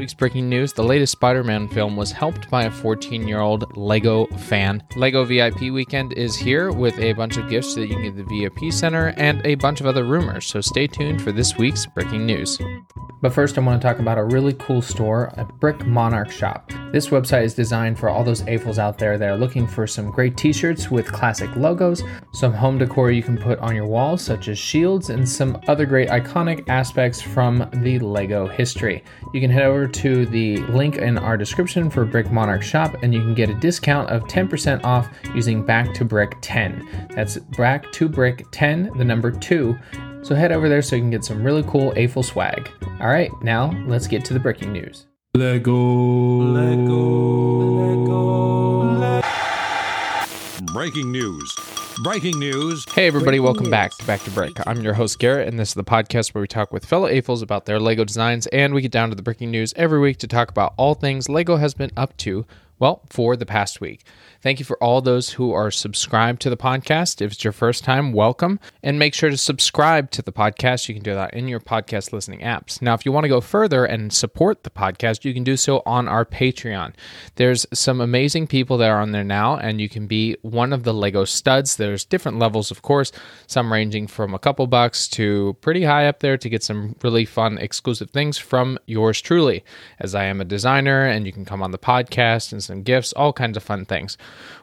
week's breaking news the latest Spider Man film was helped by a 14 year old Lego fan. Lego VIP weekend is here with a bunch of gifts that you can get at the VIP Center and a bunch of other rumors, so stay tuned for this week's breaking news. But first, I want to talk about a really cool store, a Brick Monarch shop. This website is designed for all those AFOLs out there that are looking for some great t shirts with classic logos, some home decor you can put on your walls, such as shields, and some other great iconic aspects from the Lego history. You can head over to the link in our description for Brick Monarch shop, and you can get a discount of 10% off using Back to Brick 10. That's Back to Brick 10, the number 2 so head over there so you can get some really cool AFOL swag. All right, now let's get to the breaking news. Lego. Lego. Breaking news. Breaking news. Hey everybody, welcome back to Back to Brick. I'm your host Garrett, and this is the podcast where we talk with fellow AFOLs about their Lego designs, and we get down to the breaking news every week to talk about all things Lego has been up to, well, for the past week. Thank you for all those who are subscribed to the podcast. If it's your first time, welcome. And make sure to subscribe to the podcast. You can do that in your podcast listening apps. Now, if you want to go further and support the podcast, you can do so on our Patreon. There's some amazing people that are on there now, and you can be one of the Lego studs. There's different levels, of course, some ranging from a couple bucks to pretty high up there to get some really fun exclusive things from yours truly, as I am a designer and you can come on the podcast and some gifts, all kinds of fun things.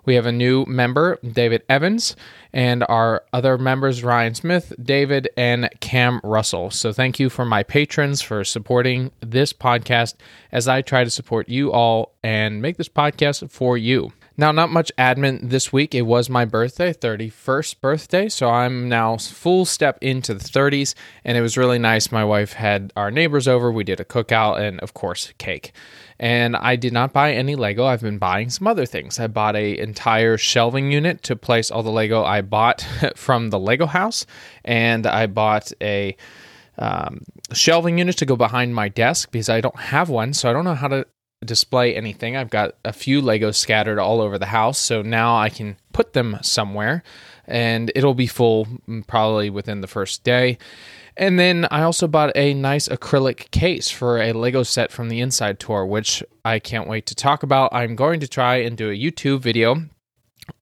We have a new member, David Evans, and our other members, Ryan Smith, David, and Cam Russell. So thank you for my patrons for supporting this podcast as I try to support you all and make this podcast for you. Now, not much admin this week. It was my birthday, 31st birthday. So I'm now full step into the 30s. And it was really nice. My wife had our neighbors over. We did a cookout and, of course, cake. And I did not buy any Lego. I've been buying some other things. I bought a entire shelving unit to place all the Lego I bought from the Lego house. And I bought a um, shelving unit to go behind my desk because I don't have one. So I don't know how to display anything. I've got a few Legos scattered all over the house, so now I can put them somewhere and it'll be full mm, probably within the first day. And then I also bought a nice acrylic case for a Lego set from the Inside Tour, which I can't wait to talk about. I'm going to try and do a YouTube video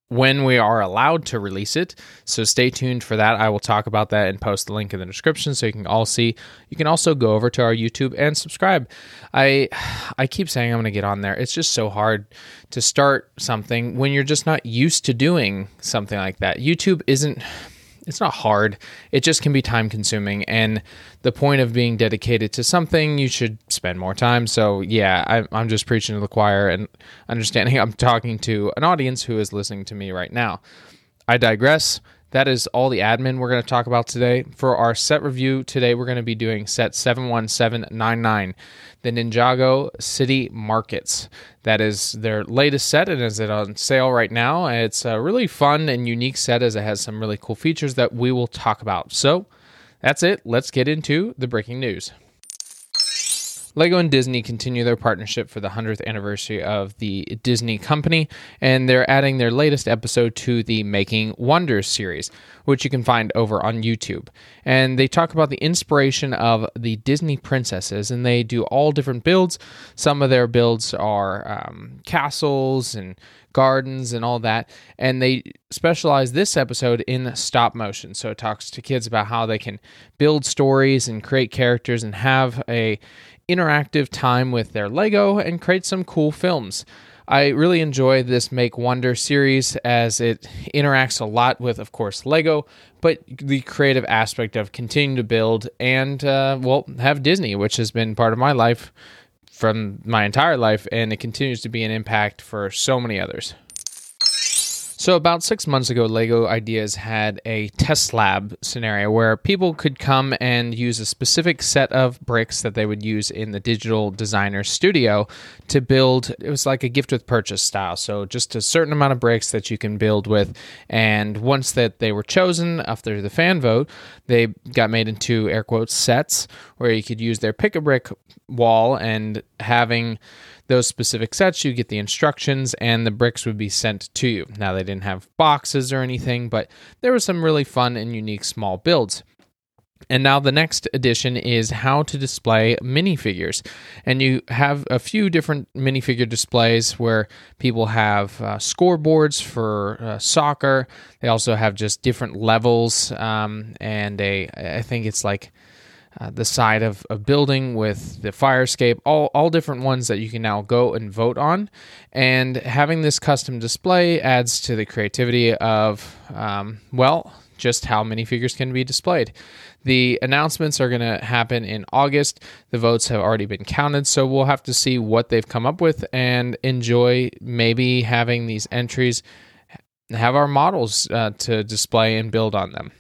when we are allowed to release it. So stay tuned for that. I will talk about that and post the link in the description so you can all see. You can also go over to our YouTube and subscribe. I I keep saying I'm going to get on there. It's just so hard to start something when you're just not used to doing something like that. YouTube isn't it's not hard. It just can be time consuming. And the point of being dedicated to something, you should spend more time. So, yeah, I, am just preaching to the choir and understanding I'm talking to an audience who is listening to me right now. I digress. That is all the admin we're going to talk about today. For our set review today, we're going to be doing set 71799, the Ninjago City Markets. That is their latest set and is it on sale right now. It's a really fun and unique set as it has some really cool features that we will talk about. So that's it. Let's get into the breaking news. Lego and Disney continue their partnership for the 100th anniversary of the Disney Company, and they're adding their latest episode to the Making Wonders series, which you can find over on YouTube. And they talk about the inspiration of the Disney princesses, and they do all different builds. Some of their builds are um, castles and gardens and all that. And they specialize this episode in stop motion. So it talks to kids about how they can build stories and create characters and have a interactive time with their Lego and create some cool films. I really enjoy this Make Wonder series as it interacts a lot with, of course, Lego, but the creative aspect of continuing to build and, uh, well, have Disney, which has been part of my life from my entire life, and it continues to be an impact for so many others. So, about six months ago, LEGO Ideas had a test lab scenario where people could come and use a specific set of bricks that they would use in the digital designer studio to build. It was like a gift with purchase style. So, just a certain amount of bricks that you can build with. And once that they were chosen after the fan vote, they got made into air quotes sets where you could use their pick a brick wall and having those specific sets, you get the instructions and the bricks would be sent to you. Now, they didn't have boxes or anything, but there were some really fun and unique small builds. And now the next addition is how to display minifigures. And you have a few different minifigure displays where people have uh, scoreboards for uh, soccer. They also have just different levels. Um, and a, I think it's like uh, the side of a building with the fire escape, all, all different ones that you can now go and vote on. And having this custom display adds to the creativity of, um, well, just how many figures can be displayed. The announcements are going to happen in August. The votes have already been counted, so we'll have to see what they've come up with and enjoy maybe having these entries have our models uh, to display and build on them.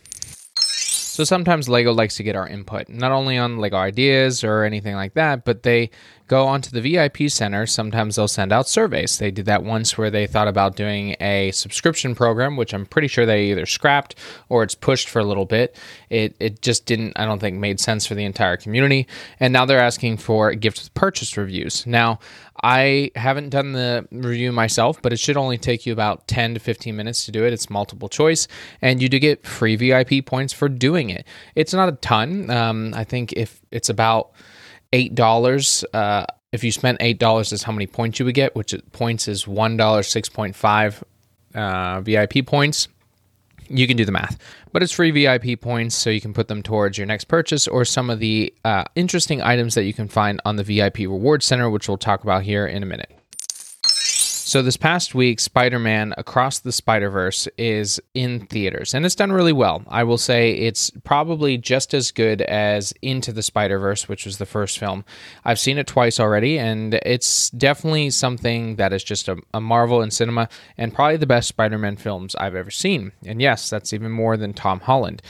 So sometimes Lego likes to get our input, not only on Lego ideas or anything like that, but they go onto the VIP center. Sometimes they'll send out surveys. They did that once where they thought about doing a subscription program, which I'm pretty sure they either scrapped or it's pushed for a little bit. It it just didn't I don't think made sense for the entire community. And now they're asking for gift purchase reviews. Now, I haven't done the review myself, but it should only take you about 10 to 15 minutes to do it. It's multiple choice, and you do get free VIP points for doing it. It's not a ton. Um, I think if it's about eight dollars. Uh, if you spent eight dollars, is how many points you would get. Which points is one dollar six point five uh, VIP points. You can do the math, but it's free VIP points, so you can put them towards your next purchase or some of the uh, interesting items that you can find on the VIP Reward Center, which we'll talk about here in a minute. So this past week, Spider-Man Across the Spider-Verse is in theaters and it's done really well. I will say it's probably just as good as Into the Spider-Verse, which was the first film. I've seen it twice already and it's definitely something that is just a, a marvel in cinema and probably the best Spider-Man films I've ever seen. And yes, that's even more than Tom Holland.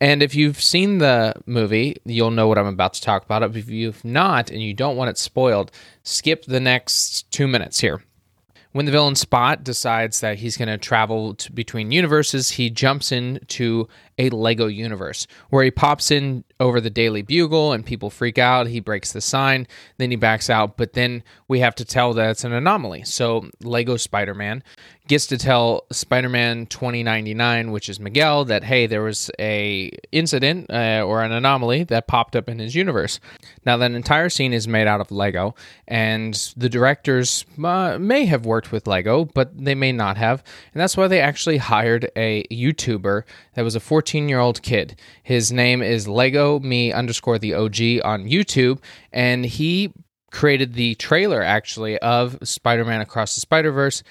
And if you've seen the movie, you'll know what I'm about to talk about. If you've not and you don't want it spoiled, skip the next 2 minutes here when the villain Spot decides that he's going to travel between universes, he jumps into a Lego universe where he pops in over the Daily Bugle and people freak out. He breaks the sign, then he backs out, but then we have to tell that it's an anomaly. So Lego Spider Man gets to tell Spider-Man 2099, which is Miguel, that hey, there was a incident uh, or an anomaly that popped up in his universe. Now that entire scene is made out of Lego, and the directors uh, may have worked with Lego, but they may not have, and that's why they actually hired a YouTuber that was a 14-year-old kid. His name is Lego Me underscore the OG on YouTube, and he created the trailer actually of Spider-Man Across the Spider-Verse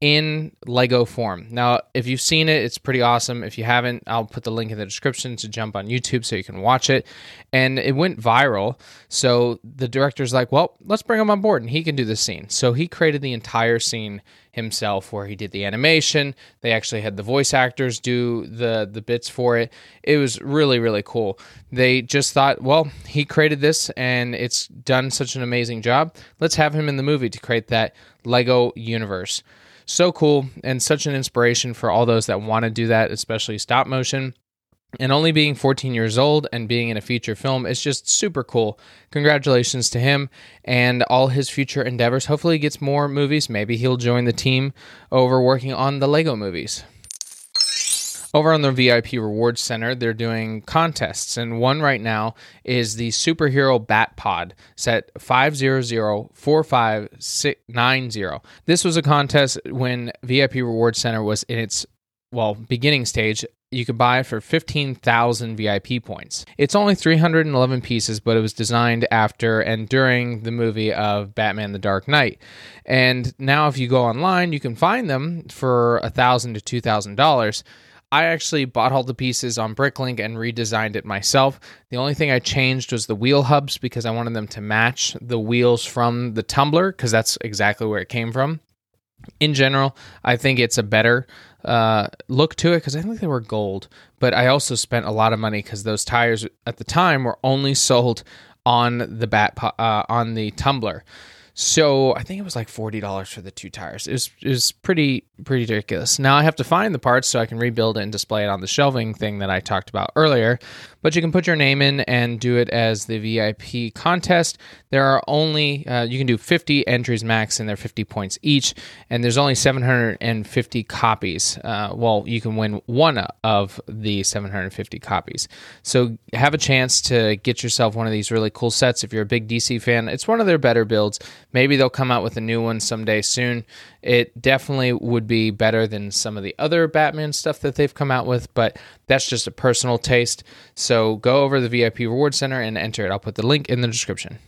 in Lego form. Now, if you've seen it, it's pretty awesome. If you haven't, I'll put the link in the description to jump on YouTube so you can watch it. And it went viral. So the director's like, well, let's bring him on board and he can do the scene. So he created the entire scene himself where he did the animation. They actually had the voice actors do the the bits for it. It was really really cool. They just thought, well, he created this and it's done such an amazing job. Let's have him in the movie to create that Lego universe so cool and such an inspiration for all those that want to do that, especially stop motion. And only being 14 years old and being in a feature film is just super cool. Congratulations to him and all his future endeavors. Hopefully, he gets more movies. Maybe he'll join the team over working on the Lego movies. Over on the VIP Rewards Center, they're doing contests, and one right now is the superhero Bat Pod set 5004590. This was a contest when VIP Rewards Center was in its well, beginning stage, you could buy it for 15,000 VIP points. It's only 311 pieces, but it was designed after and during the movie of Batman the Dark Knight. And now if you go online, you can find them for 1,000 to $2,000. I actually bought all the pieces on Bricklink and redesigned it myself. The only thing I changed was the wheel hubs because I wanted them to match the wheels from the tumbler because that's exactly where it came from. In general, I think it's a better uh, look to it because I think they were gold, but I also spent a lot of money because those tires at the time were only sold on the bat uh, on the tumbler. So I think it was like forty dollars for the two tires. It was it was pretty pretty ridiculous. Now I have to find the parts so I can rebuild it and display it on the shelving thing that I talked about earlier. but you can put your name in and do it as the VIP contest. There are only, uh, you can do 50 entries max, and they're 50 points each, and there's only 750 copies. Uh, well, you can win one of the 750 copies. So have a chance to get yourself one of these really cool sets if you're a big DC fan. It's one of their better builds. Maybe they'll come out with a new one someday soon. It definitely would be better than some of the other Batman stuff that they've come out with, but that's just a personal taste. So go over to the VIP Reward Center and enter it. I'll put the link in the description.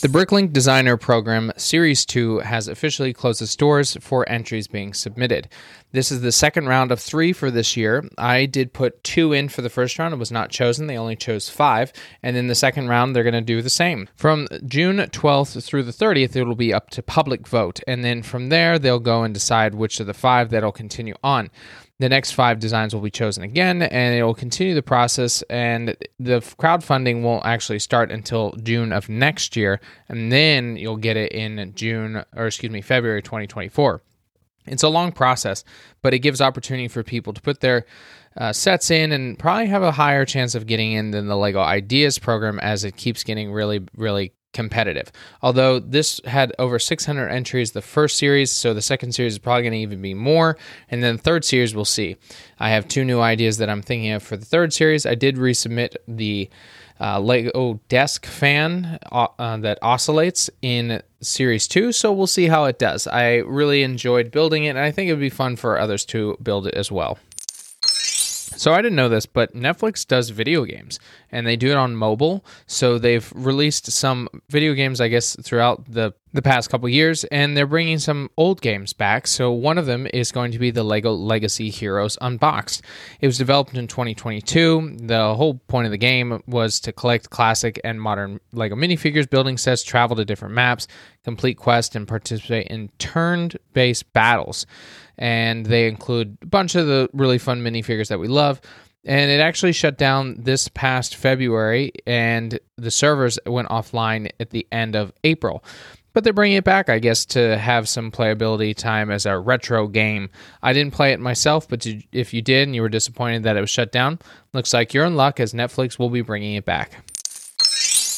The Bricklink Designer Program Series 2 has officially closed its doors for entries being submitted. This is the second round of three for this year. I did put two in for the first round. It was not chosen. They only chose five. And in the second round, they're going to do the same. From June 12th through the 30th, it will be up to public vote. And then from there, they'll go and decide which of the five that'll continue on the next five designs will be chosen again and it will continue the process and the crowdfunding won't actually start until june of next year and then you'll get it in june or excuse me february 2024 it's a long process but it gives opportunity for people to put their uh, sets in and probably have a higher chance of getting in than the lego ideas program as it keeps getting really really competitive. Although this had over 600 entries the first series, so the second series is probably going to even be more, and then the third series we'll see. I have two new ideas that I'm thinking of for the third series. I did resubmit the uh, Lego desk fan uh, uh that oscillates in series 2 so we'll see how it does i really enjoyed building it and i think it would be fun for others to build it as well so I didn't know this, but Netflix does video games and they do it on mobile. So they've released some video games, I guess, throughout the the past couple years, and they're bringing some old games back. So one of them is going to be the Lego Legacy Heroes Unboxed. It was developed in 2022. The whole point of the game was to collect classic and modern Lego minifigures, building sets, travel to different maps, complete quests, and participate in turn-based battles and they include a bunch of the really fun minifigures that we love. And it actually shut down this past February, and the servers went offline at the end of April. But they're bringing it back, I guess, to have some playability time as a retro game. I didn't play it myself, but if you did and you were disappointed that it was shut down, looks like you're in luck as Netflix will be bringing it back.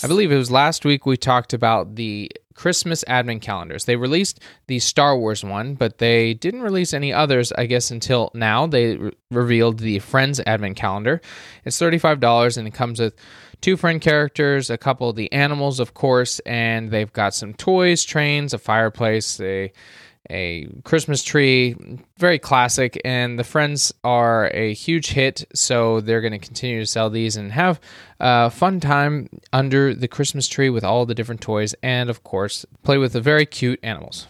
I believe it was last week we talked about the Christmas advent calendars. They released the Star Wars one, but they didn't release any others, I guess, until now. They re- revealed the Friends advent calendar. It's $35 and it comes with two friend characters, a couple of the animals, of course, and they've got some toys, trains, a fireplace, a a Christmas tree, very classic. And the Friends are a huge hit, so they're going to continue to sell these and have a fun time under the Christmas tree with all the different toys, and of course, play with the very cute animals.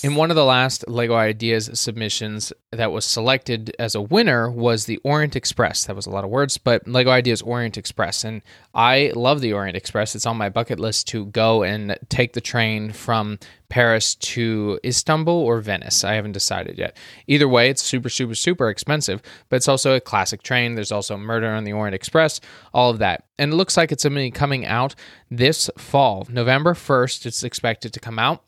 In one of the last LEGO Ideas submissions that was selected as a winner was the Orient Express. That was a lot of words, but LEGO Ideas Orient Express. And I love the Orient Express. It's on my bucket list to go and take the train from Paris to Istanbul or Venice. I haven't decided yet. Either way, it's super, super, super expensive, but it's also a classic train. There's also Murder on the Orient Express, all of that. And it looks like it's going to be coming out this fall. November 1st, it's expected to come out.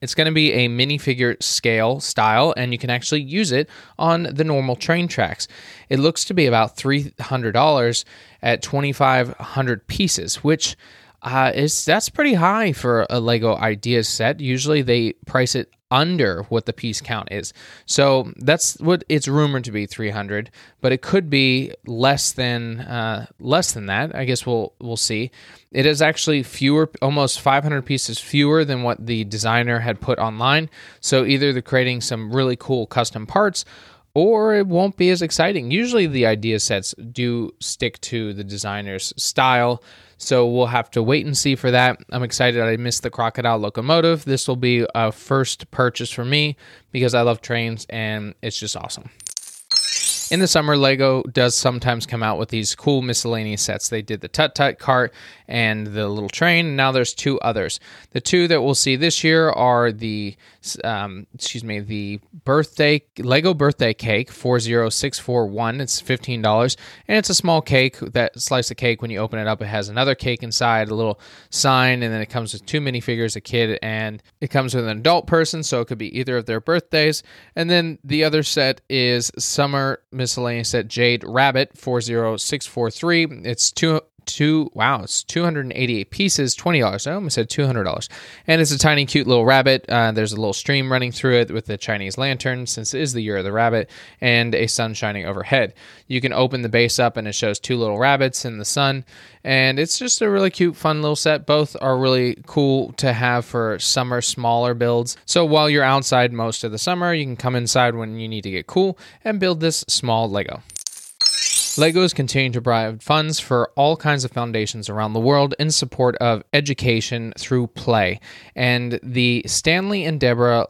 It's going to be a minifigure scale style, and you can actually use it on the normal train tracks. It looks to be about $300 at 2,500 pieces, which uh, is that's pretty high for a Lego Ideas set. Usually they price it under what the piece count is. So that's what it's rumored to be 300, but it could be less than uh, less than that. I guess we'll we'll see. It is actually fewer, almost 500 pieces fewer than what the designer had put online. So either they're creating some really cool custom parts or it won't be as exciting. Usually the idea sets do stick to the designer's style. So we'll have to wait and see for that. I'm excited I missed the crocodile locomotive. This will be a first purchase for me because I love trains and it's just awesome. In the summer, Lego does sometimes come out with these cool miscellaneous sets. They did the Tut Tut cart and the little train. And now there's two others. The two that we'll see this year are the um, excuse me, the birthday Lego birthday cake four zero six four one. It's fifteen dollars, and it's a small cake. That slice of cake, when you open it up, it has another cake inside, a little sign, and then it comes with two minifigures, a kid, and it comes with an adult person, so it could be either of their birthdays. And then the other set is summer miscellaneous set Jade Rabbit 40643. It's two two wow it's 288 pieces $20 i almost said $200 and it's a tiny cute little rabbit. Uh, there's a little stream running through it with the chinese lantern since it is the year of the rabbit and a sun shining overhead. You can open the base up and it shows two little rabbits in the sun. And it's just a really cute fun little set. Both are really cool to have for summer smaller builds. So while you're outside most of the summer you can come inside when you need to get cool and build this small lego LEGO is continuing to provide funds for all kinds of foundations around the world in support of education through play. And the Stanley and Deborah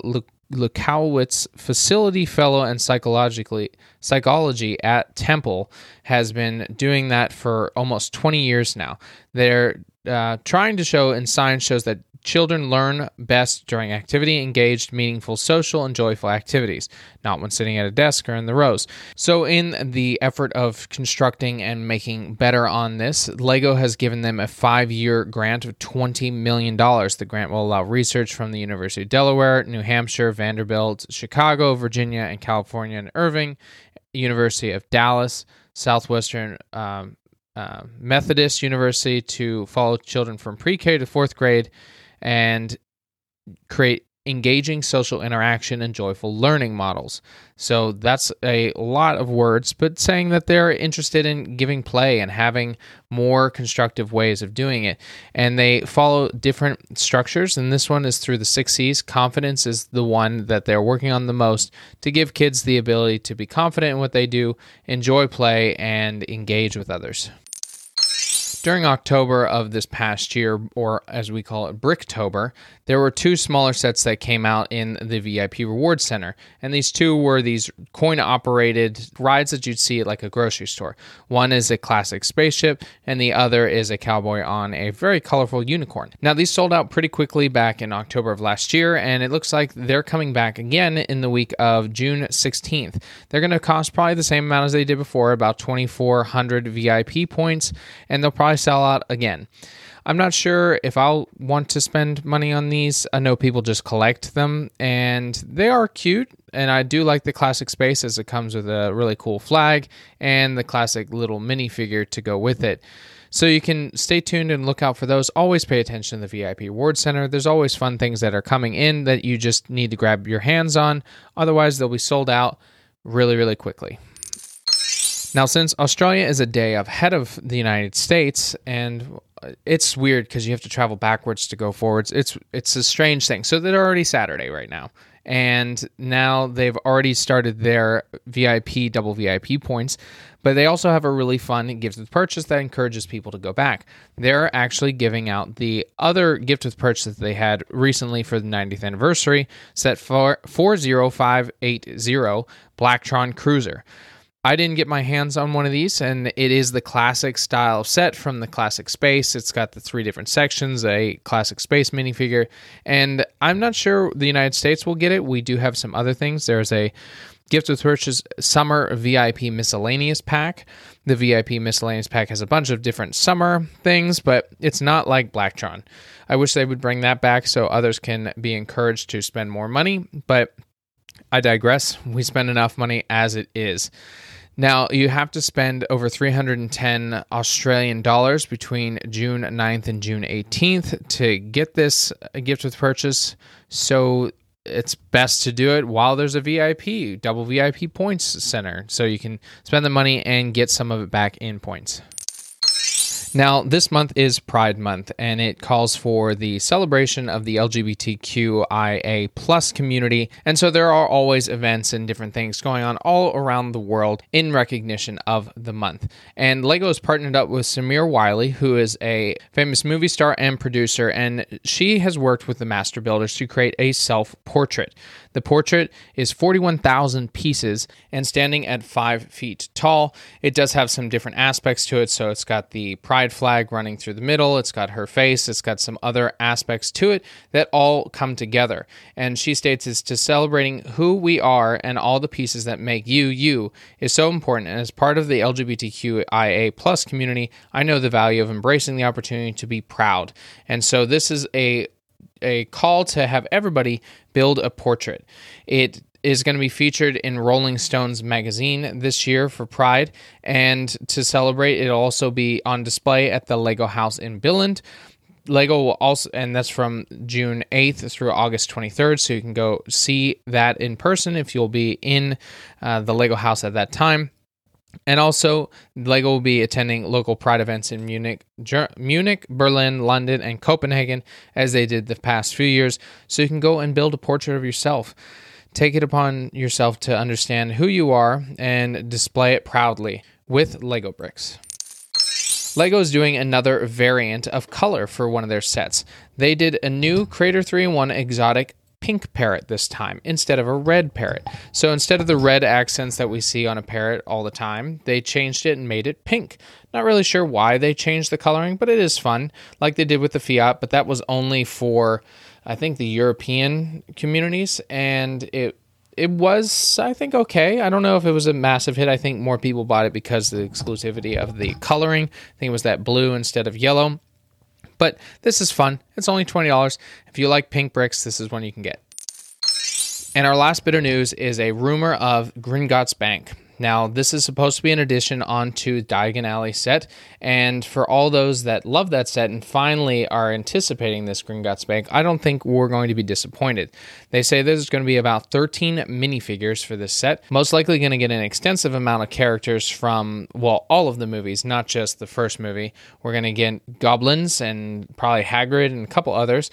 Lukowitz Facility Fellow and Psychologically Psychology at Temple has been doing that for almost 20 years now. They're uh, trying to show, and science shows that Children learn best during activity engaged, meaningful, social, and joyful activities, not when sitting at a desk or in the rows. So, in the effort of constructing and making better on this, LEGO has given them a five year grant of $20 million. The grant will allow research from the University of Delaware, New Hampshire, Vanderbilt, Chicago, Virginia, and California, and Irvine, University of Dallas, Southwestern. Um, uh, Methodist University to follow children from pre K to fourth grade and create engaging social interaction and joyful learning models. So that's a lot of words, but saying that they're interested in giving play and having more constructive ways of doing it. And they follow different structures, and this one is through the six C's. Confidence is the one that they're working on the most to give kids the ability to be confident in what they do, enjoy play, and engage with others during October of this past year, or as we call it, Bricktober, there were two smaller sets that came out in the VIP Reward Center. And these two were these coin operated rides that you'd see at like a grocery store. One is a classic spaceship, and the other is a cowboy on a very colorful unicorn. Now, these sold out pretty quickly back in October of last year, and it looks like they're coming back again in the week of June 16th. They're going to cost probably the same amount as they did before, about 2,400 VIP points, and they'll probably sell out again. I'm not sure if I'll want to spend money on these. I know people just collect them and they are cute. And I do like the classic space as it comes with a really cool flag and the classic little minifigure to go with it. So you can stay tuned and look out for those. Always pay attention to the VIP Award Center. There's always fun things that are coming in that you just need to grab your hands on. Otherwise, they'll be sold out really, really quickly. Now, since Australia is a day ahead of the United States, and it's weird because you have to travel backwards to go forwards. It's it's a strange thing. So they're already Saturday right now, and now they've already started their VIP double VIP points. But they also have a really fun gift with purchase that encourages people to go back. They're actually giving out the other gift with purchase that they had recently for the 90th anniversary, set for 40580 Blacktron Cruiser. I didn't get my hands on one of these, and it is the classic style set from the classic space. It's got the three different sections, a classic space minifigure, and I'm not sure the United States will get it. We do have some other things. There's a gift with purchase summer VIP miscellaneous pack. The VIP miscellaneous pack has a bunch of different summer things, but it's not like Blacktron. I wish they would bring that back so others can be encouraged to spend more money, but I digress. We spend enough money as it is. Now, you have to spend over 310 Australian dollars between June 9th and June 18th to get this gift with purchase. So it's best to do it while there's a VIP, double VIP points center. So you can spend the money and get some of it back in points. Now, this month is Pride Month, and it calls for the celebration of the LGBTQIA plus community. And so there are always events and different things going on all around the world in recognition of the month. And Lego has partnered up with Samira Wiley, who is a famous movie star and producer, and she has worked with the Master Builders to create a self portrait. The portrait is 41,000 pieces and standing at five feet tall. It does have some different aspects to it. So it's got the pride flag running through the middle, it's got her face, it's got some other aspects to it that all come together. And she states it's to celebrating who we are and all the pieces that make you you is so important. And as part of the LGBTQIA plus community, I know the value of embracing the opportunity to be proud. And so this is a a call to have everybody build a portrait. It is going to be featured in Rolling Stones magazine this year for Pride. And to celebrate, it'll also be on display at the Lego House in Billund. Lego will also, and that's from June 8th through August 23rd. So you can go see that in person if you'll be in uh, the Lego house at that time. And also, Lego will be attending local Pride events in Munich, Ger- Munich, Berlin, London, and Copenhagen as they did the past few years. So you can go and build a portrait of yourself. Take it upon yourself to understand who you are and display it proudly with Lego bricks. Lego is doing another variant of color for one of their sets. They did a new Creator 3 in 1 exotic pink parrot this time instead of a red parrot. So instead of the red accents that we see on a parrot all the time, they changed it and made it pink. Not really sure why they changed the coloring, but it is fun, like they did with the Fiat, but that was only for I think the European communities and it it was I think okay. I don't know if it was a massive hit. I think more people bought it because the exclusivity of the coloring. I think it was that blue instead of yellow. But this is fun. It's only $20. If you like pink bricks, this is one you can get. And our last bit of news is a rumor of Gringotts Bank. Now, this is supposed to be an addition onto Diagon Alley set, and for all those that love that set and finally are anticipating this Gringotts Bank, I don't think we're going to be disappointed. They say there's going to be about 13 minifigures for this set, most likely going to get an extensive amount of characters from, well, all of the movies, not just the first movie. We're going to get goblins and probably Hagrid and a couple others.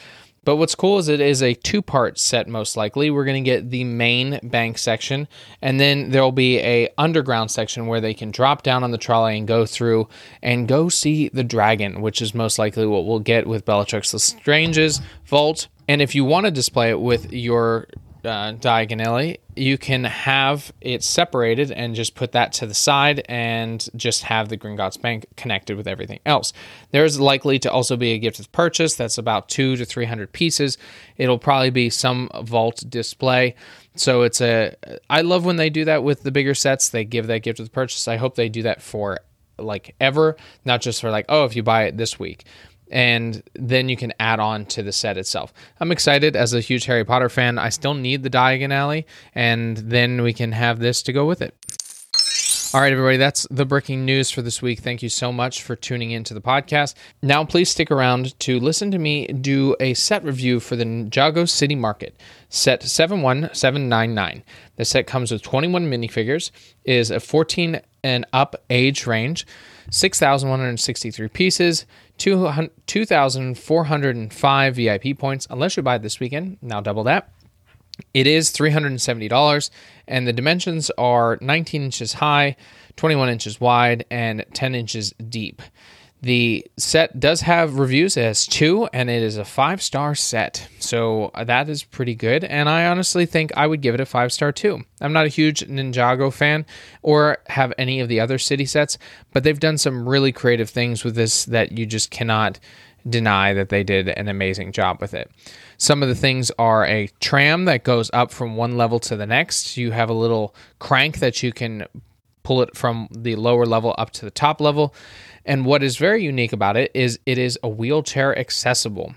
But what's cool is it is a two part set most likely. We're going to get the main bank section and then there'll be a underground section where they can drop down on the trolley and go through and go see the dragon, which is most likely what we'll get with Bellatrix Lestrange's vault. And if you want to display it with your uh, Diagon Alley, you can have it separated and just put that to the side and just have the Gringotts Bank connected with everything else. There's likely to also be a gift of purchase that's about two to 300 pieces. It'll probably be some vault display. So it's a, I love when they do that with the bigger sets. They give that gift of purchase. I hope they do that for like ever, not just for like, oh, if you buy it this week and then you can add on to the set itself. I'm excited as a huge Harry Potter fan. I still need the Diagon Alley, and then we can have this to go with it. All right, everybody, that's the breaking news for this week. Thank you so much for tuning into the podcast. Now, please stick around to listen to me do a set review for the Ninjago City Market, set 71799. The set comes with 21 minifigures, is a 14 and up age range, 6,163 pieces, 2,405 VIP points, unless you buy it this weekend. Now, double that. It is $370, and the dimensions are 19 inches high, 21 inches wide, and 10 inches deep. The set does have reviews as two, and it is a five star set. So uh, that is pretty good. And I honestly think I would give it a five star too. I'm not a huge Ninjago fan or have any of the other city sets, but they've done some really creative things with this that you just cannot deny that they did an amazing job with it. Some of the things are a tram that goes up from one level to the next. You have a little crank that you can pull it from the lower level up to the top level. And what is very unique about it is it is a wheelchair accessible,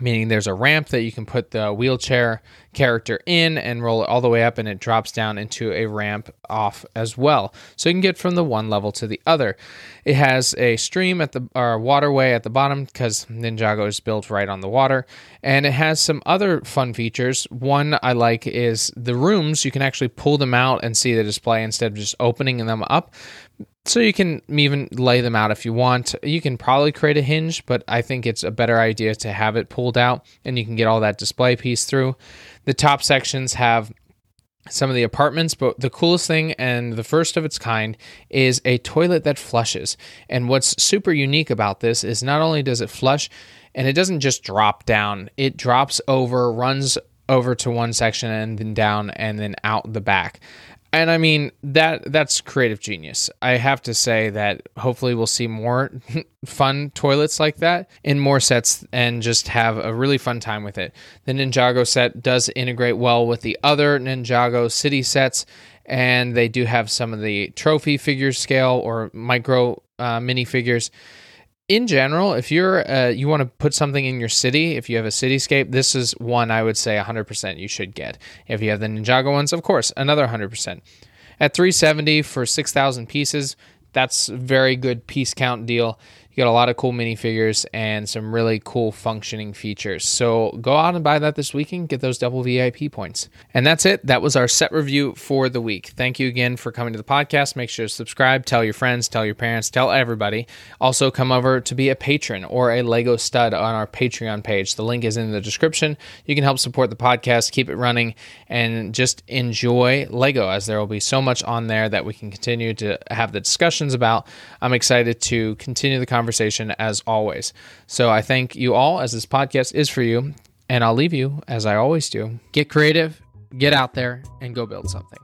meaning there's a ramp that you can put the wheelchair character in and roll it all the way up, and it drops down into a ramp off as well. So you can get from the one level to the other. It has a stream at the or waterway at the bottom because Ninjago is built right on the water, and it has some other fun features. One I like is the rooms. You can actually pull them out and see the display instead of just opening them up so you can even lay them out if you want. You can probably create a hinge, but I think it's a better idea to have it pulled out and you can get all that display piece through. The top sections have some of the apartments, but the coolest thing and the first of its kind is a toilet that flushes. And what's super unique about this is not only does it flush and it doesn't just drop down, it drops over, runs over to one section and then down and then out the back and I mean that that's creative genius. I have to say that hopefully we'll see more fun toilets like that in more sets and just have a really fun time with it. The Ninjago set does integrate well with the other Ninjago city sets and they do have some of the trophy figure scale or micro uh, minifigures in general, if you're uh, you want to put something in your city, if you have a cityscape, this is one I would say 100% you should get. If you have the Ninjago ones, of course, another 100%. At 370 for 6,000 pieces, that's a very good piece count deal. You got a lot of cool minifigures and some really cool functioning features. So go out and buy that this weekend, get those double VIP points. And that's it. That was our set review for the week. Thank you again for coming to the podcast. Make sure to subscribe, tell your friends, tell your parents, tell everybody. Also, come over to be a patron or a Lego stud on our Patreon page. The link is in the description. You can help support the podcast, keep it running, and just enjoy Lego as there will be so much on there that we can continue to have the discussions about. I'm excited to continue the conversation conversation as always. So I thank you all as this podcast is for you. And I'll leave you, as I always do, get creative, get out there, and go build something.